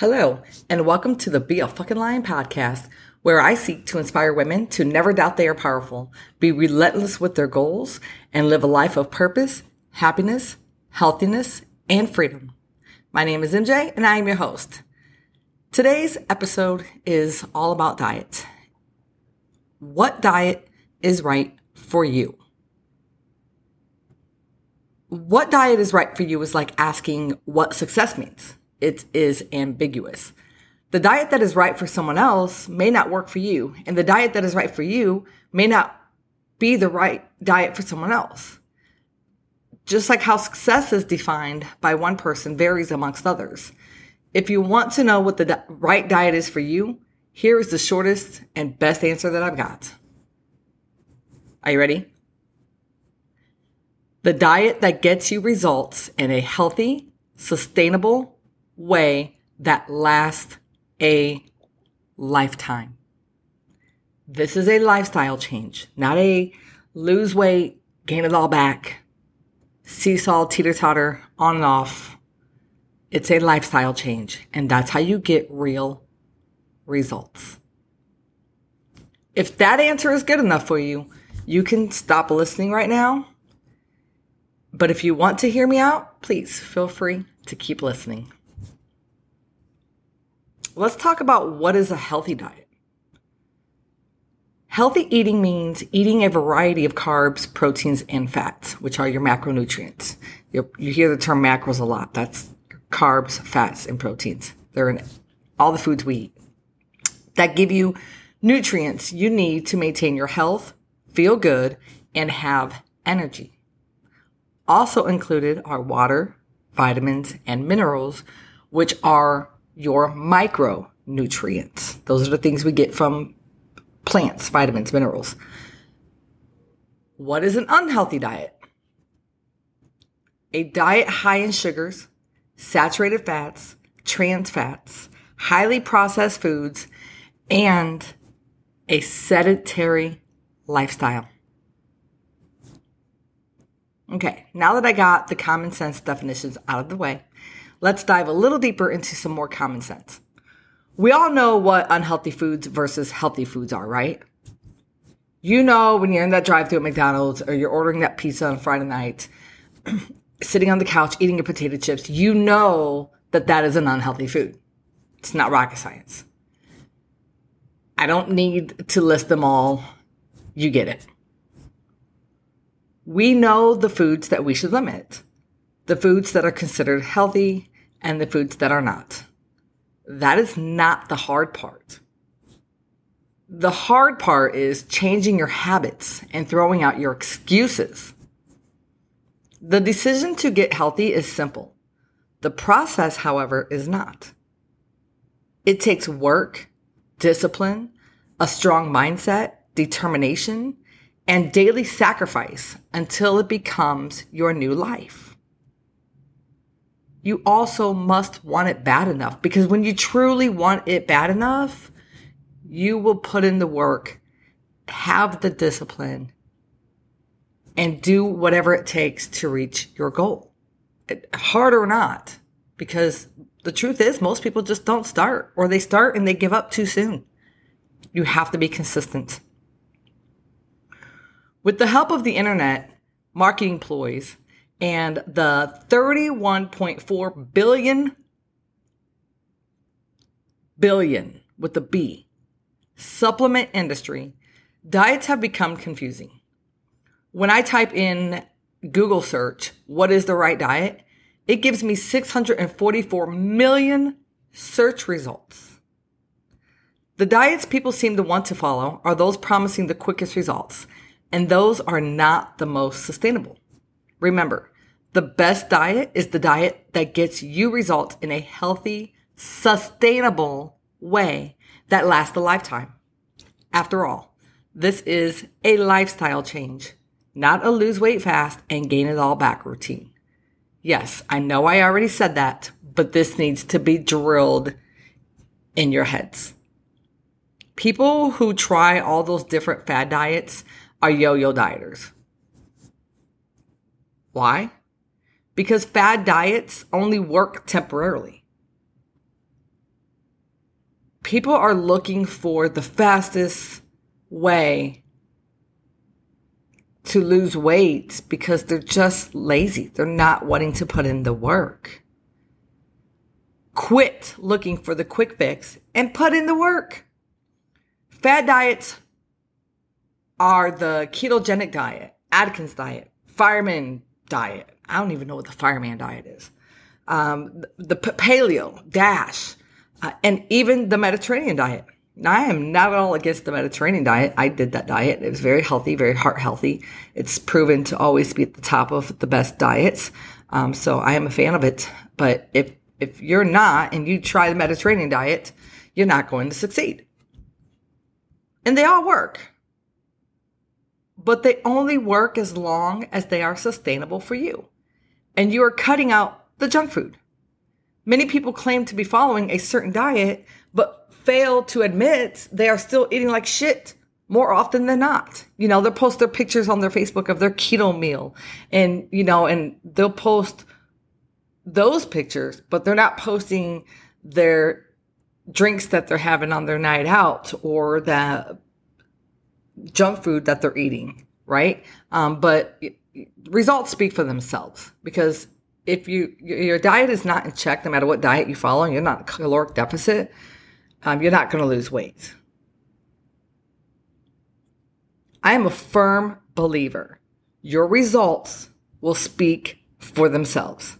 Hello, and welcome to the Be a Fucking Lion podcast, where I seek to inspire women to never doubt they are powerful, be relentless with their goals, and live a life of purpose, happiness, healthiness, and freedom. My name is MJ, and I am your host. Today's episode is all about diet. What diet is right for you? What diet is right for you is like asking what success means it is ambiguous. The diet that is right for someone else may not work for you, and the diet that is right for you may not be the right diet for someone else. Just like how success is defined by one person varies amongst others. If you want to know what the di- right diet is for you, here is the shortest and best answer that I've got. Are you ready? The diet that gets you results in a healthy, sustainable, way that lasts a lifetime. This is a lifestyle change, not a lose weight, gain it all back, seesaw, teeter totter, on and off. It's a lifestyle change, and that's how you get real results. If that answer is good enough for you, you can stop listening right now. But if you want to hear me out, please feel free to keep listening. Let's talk about what is a healthy diet. Healthy eating means eating a variety of carbs, proteins, and fats, which are your macronutrients. You, you hear the term macros a lot. That's carbs, fats, and proteins. They're in all the foods we eat that give you nutrients you need to maintain your health, feel good, and have energy. Also included are water, vitamins, and minerals, which are your micronutrients. Those are the things we get from plants, vitamins, minerals. What is an unhealthy diet? A diet high in sugars, saturated fats, trans fats, highly processed foods, and a sedentary lifestyle. Okay, now that I got the common sense definitions out of the way, let's dive a little deeper into some more common sense. We all know what unhealthy foods versus healthy foods are, right? You know, when you're in that drive through at McDonald's or you're ordering that pizza on Friday night, sitting on the couch eating your potato chips, you know that that is an unhealthy food. It's not rocket science. I don't need to list them all. You get it. We know the foods that we should limit the foods that are considered healthy and the foods that are not. That is not the hard part. The hard part is changing your habits and throwing out your excuses. The decision to get healthy is simple. The process, however, is not. It takes work, discipline, a strong mindset, determination, and daily sacrifice until it becomes your new life you also must want it bad enough because when you truly want it bad enough, you will put in the work, have the discipline, and do whatever it takes to reach your goal. Hard or not, because the truth is most people just don't start or they start and they give up too soon. You have to be consistent. With the help of the internet, marketing ploys, and the 31.4 billion billion with the B supplement industry, diets have become confusing. When I type in Google search, what is the right diet? It gives me 644 million search results. The diets people seem to want to follow are those promising the quickest results, and those are not the most sustainable. Remember, the best diet is the diet that gets you results in a healthy, sustainable way that lasts a lifetime. After all, this is a lifestyle change, not a lose weight fast and gain it all back routine. Yes, I know I already said that, but this needs to be drilled in your heads. People who try all those different fad diets are yo-yo dieters. Why? Because fad diets only work temporarily. people are looking for the fastest way to lose weight because they're just lazy. They're not wanting to put in the work. Quit looking for the quick fix and put in the work. Fad diets are the ketogenic diet, Atkins diet, fireman diet. I don't even know what the fireman diet is. Um, the paleo, DASH, uh, and even the Mediterranean diet. Now, I am not at all against the Mediterranean diet. I did that diet. It was very healthy, very heart healthy. It's proven to always be at the top of the best diets. Um, so I am a fan of it. But if if you're not and you try the Mediterranean diet, you're not going to succeed. And they all work. But they only work as long as they are sustainable for you. And you are cutting out the junk food. Many people claim to be following a certain diet, but fail to admit they are still eating like shit more often than not. You know, they'll post their pictures on their Facebook of their keto meal and, you know, and they'll post those pictures, but they're not posting their drinks that they're having on their night out or the junk food that they're eating, right? Um, but results speak for themselves because if you your diet is not in check, no matter what diet you follow, and you're not caloric deficit, um, you're not going to lose weight. I am a firm believer. Your results will speak for themselves.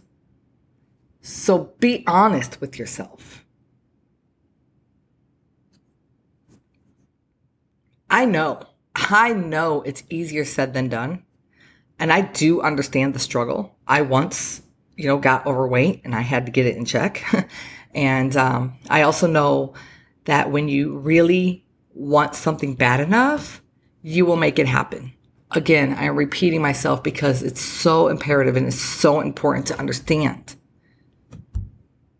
So be honest with yourself. I know, I know it's easier said than done. And I do understand the struggle. I once you know, got overweight and I had to get it in check. and um, I also know that when you really want something bad enough, you will make it happen. Again, I am repeating myself because it's so imperative and it's so important to understand.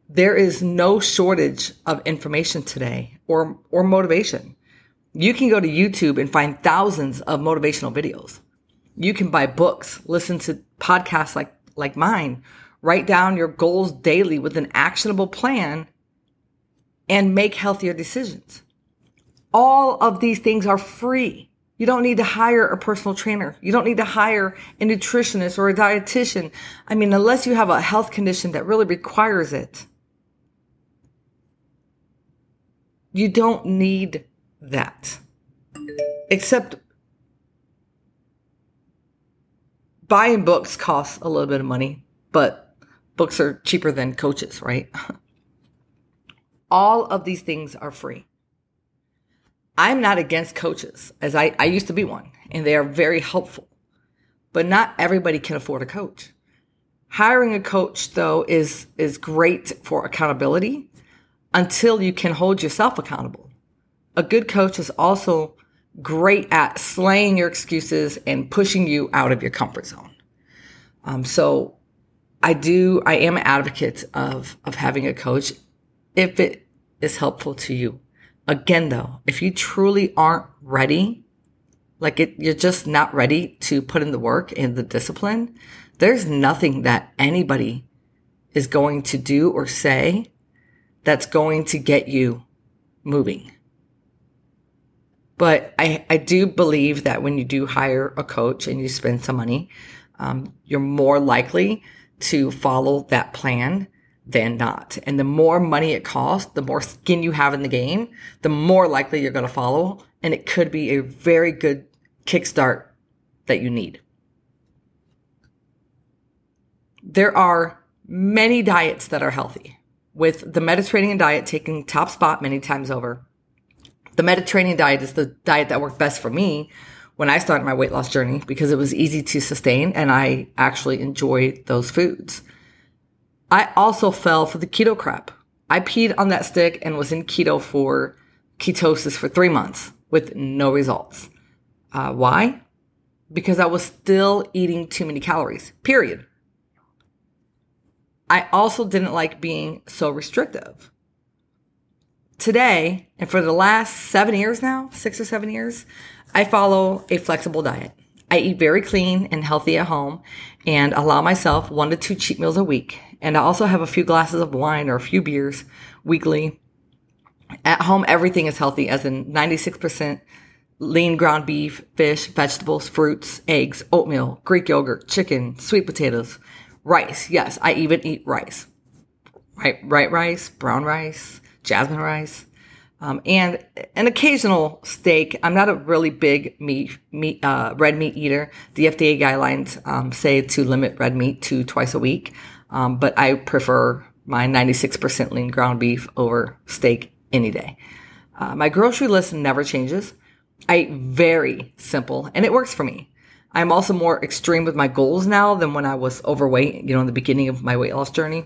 There is no shortage of information today or, or motivation. You can go to YouTube and find thousands of motivational videos. You can buy books, listen to podcasts like, like mine, Write down your goals daily with an actionable plan and make healthier decisions. All of these things are free. You don't need to hire a personal trainer. You don't need to hire a nutritionist or a dietitian. I mean, unless you have a health condition that really requires it. You don't need that. Except buying books costs a little bit of money, but books are cheaper than coaches, right? All of these things are free. I'm not against coaches, as I, I used to be one, and they are very helpful. But not everybody can afford a coach. Hiring a coach, though, is, is great for accountability until you can hold yourself accountable. A good coach is also great at slaying your excuses and pushing you out of your comfort zone. Um, so I do, I am an advocate of, of having a coach if it is helpful to you. Again, though, if you truly aren't ready, like it, you're just not ready to put in the work and the discipline, there's nothing that anybody is going to do or say that's going to get you moving. But I, I do believe that when you do hire a coach and you spend some money, um, you're more likely to follow that plan than not. And the more money it costs, the more skin you have in the game, the more likely you're going to follow. And it could be a very good kickstart that you need. There are many diets that are healthy, with the Mediterranean diet taking top spot many times over. The Mediterranean diet is the diet that worked best for me when I started my weight loss journey because it was easy to sustain and I actually enjoyed those foods. I also fell for the keto crap. I peed on that stick and was in keto for ketosis for three months with no results. Uh, why? Because I was still eating too many calories, period. I also didn't like being so restrictive. Today, and for the last seven years now, six or seven years, I follow a flexible diet. I eat very clean and healthy at home and allow myself one to two cheat meals a week. And I also have a few glasses of wine or a few beers weekly. At home, everything is healthy, as in 96% lean ground beef, fish, vegetables, fruits, eggs, oatmeal, Greek yogurt, chicken, sweet potatoes, rice. Yes, I even eat rice. Right, right rice, brown rice, jasmine rice, um, and an occasional steak. I'm not a really big meat, meat, uh, red meat eater. The FDA guidelines um, say to limit red meat to twice a week, um, but I prefer my 96% lean ground beef over steak any day. Uh, my grocery list never changes. I eat very simple and it works for me. I'm also more extreme with my goals now than when I was overweight, you know, in the beginning of my weight loss journey.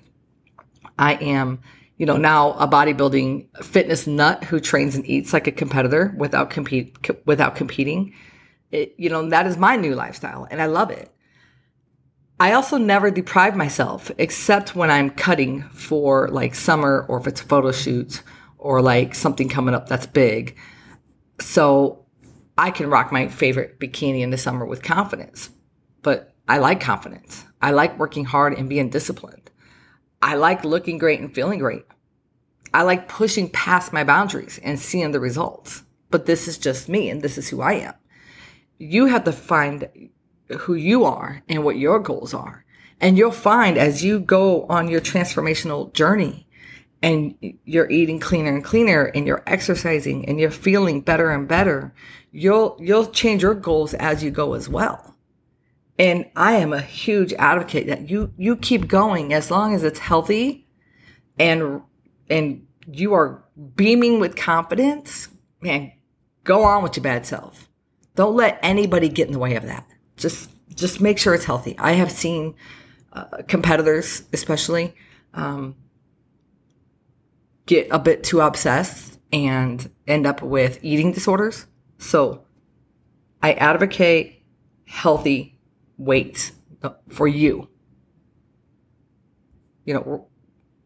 I am, you know, now a bodybuilding fitness nut who trains and eats like a competitor without compete without competing. It, you know, that is my new lifestyle and I love it. I also never deprive myself except when I'm cutting for like summer or if it's photo shoots or like something coming up that's big. So I can rock my favorite bikini in the summer with confidence. But I like confidence. I like working hard and being disciplined. I like looking great and feeling great. I like pushing past my boundaries and seeing the results. But this is just me and this is who I am. You have to find who you are and what your goals are. And you'll find as you go on your transformational journey and you're eating cleaner and cleaner and you're exercising and you're feeling better and better, you'll, you'll change your goals as you go as well. And I am a huge advocate that you, you keep going as long as it's healthy and, and you are beaming with confidence, man, go on with your bad self. Don't let anybody get in the way of that. Just, just make sure it's healthy. I have seen uh, competitors, especially, um, get a bit too obsessed and end up with eating disorders. So I advocate healthy weights for you. You know,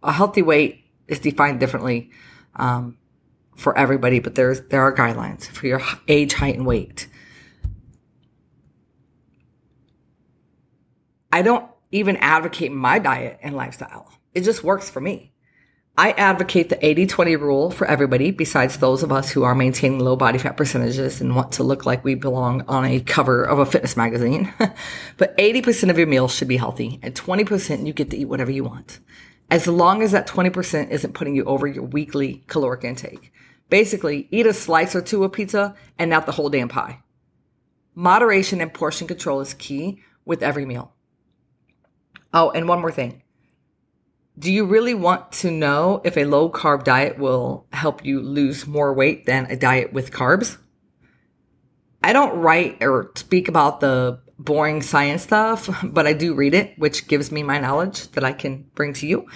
a healthy weight is defined differently um, for everybody, but there's there are guidelines for your age, height, and weight. I don't even advocate my diet and lifestyle. It just works for me. I advocate the 80 20 rule for everybody besides those of us who are maintaining low body fat percentages and want to look like we belong on a cover of a fitness magazine. but 80% of your meals should be healthy and 20% you get to eat whatever you want. As long as that 20% isn't putting you over your weekly caloric intake. Basically, eat a slice or two of pizza and not the whole damn pie. Moderation and portion control is key with every meal. Oh, and one more thing do you really want to know if a low carb diet will help you lose more weight than a diet with carbs? I don't write or speak about the boring science stuff, but I do read it, which gives me my knowledge that I can bring to you.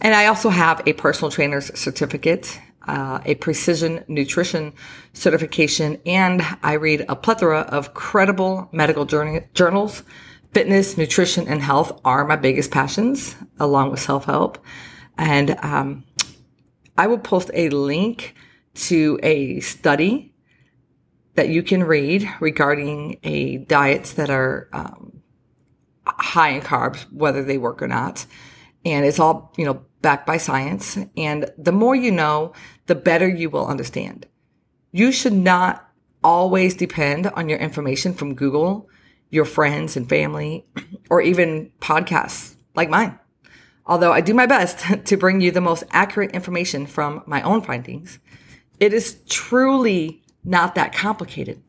And I also have a personal trainer's certificate, uh, a precision nutrition certification, and I read a plethora of credible medical journals fitness, nutrition, and health are my biggest passions, along with self help. And um, I will post a link to a study that you can read regarding a diets that are um, high in carbs, whether they work or not. And it's all, you know, backed by science. And the more you know, the better you will understand. You should not always depend on your information from Google your friends and family, or even podcasts like mine. Although I do my best to bring you the most accurate information from my own findings, it is truly not that complicated.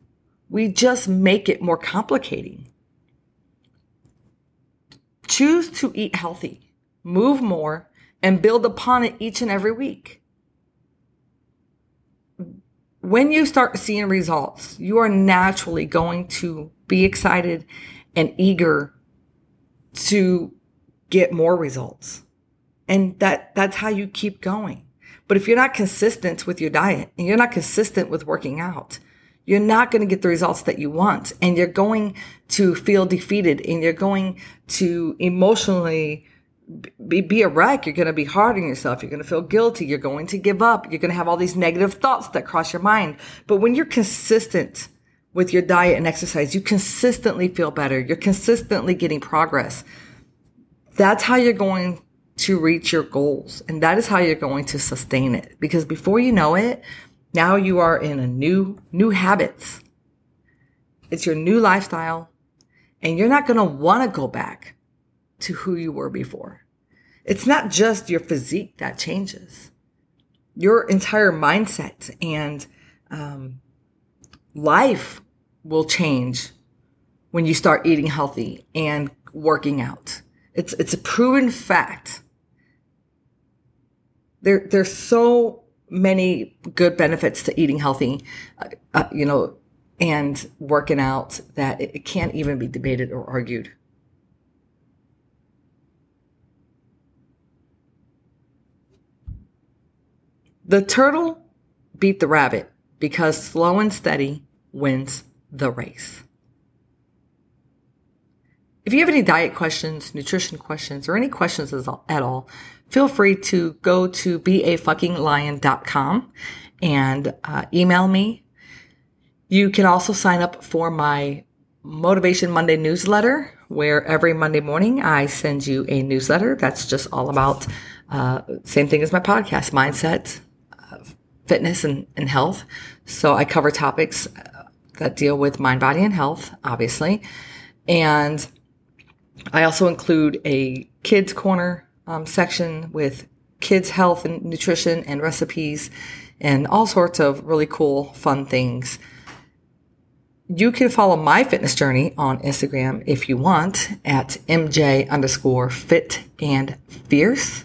We just make it more complicating. Choose to eat healthy, move more, and build upon it each and every week. When you start seeing results, you are naturally going to be excited and eager to get more results. And that, that's how you keep going. But if you're not consistent with your diet and you're not consistent with working out, you're not going to get the results that you want and you're going to feel defeated and you're going to emotionally be, be a wreck. You're going to be hard on yourself. You're going to feel guilty. You're going to give up. You're going to have all these negative thoughts that cross your mind. But when you're consistent with your diet and exercise, you consistently feel better. You're consistently getting progress. That's how you're going to reach your goals. And that is how you're going to sustain it. Because before you know it, now you are in a new, new habits. It's your new lifestyle and you're not going to want to go back to who you were before. It's not just your physique that changes. Your entire mindset and um, life will change when you start eating healthy and working out. It's it's a proven fact. There there's so many good benefits to eating healthy, uh, uh, you know, and working out that it, it can't even be debated or argued. The turtle beat the rabbit because slow and steady wins the race. If you have any diet questions, nutrition questions, or any questions at all, feel free to go to beafuckinglion.com and uh, email me. You can also sign up for my Motivation Monday newsletter, where every Monday morning I send you a newsletter that's just all about uh, same thing as my podcast, mindset, fitness, and, and health. So I cover topics uh, that deal with mind, body, and health, obviously, and I also include a kids corner um, section with kids health and nutrition and recipes and all sorts of really cool, fun things. You can follow my fitness journey on Instagram if you want at MJ underscore fit and fierce.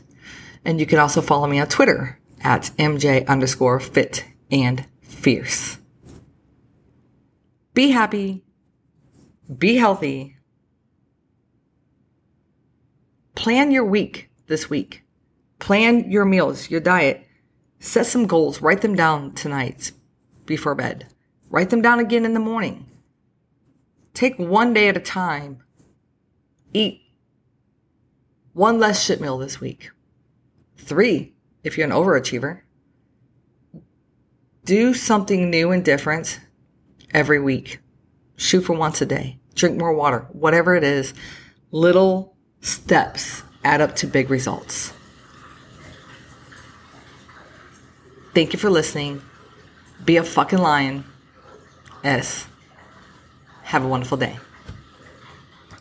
And you can also follow me on Twitter at MJ underscore fit and fierce. Be happy, be healthy, Plan your week this week. Plan your meals, your diet. Set some goals. Write them down tonight before bed. Write them down again in the morning. Take one day at a time. Eat one less shit meal this week. Three, if you're an overachiever. Do something new and different every week. Shoot for once a day. Drink more water. Whatever it is. Little steps add up to big results. Thank you for listening. Be a fucking lion. S. Have a wonderful day.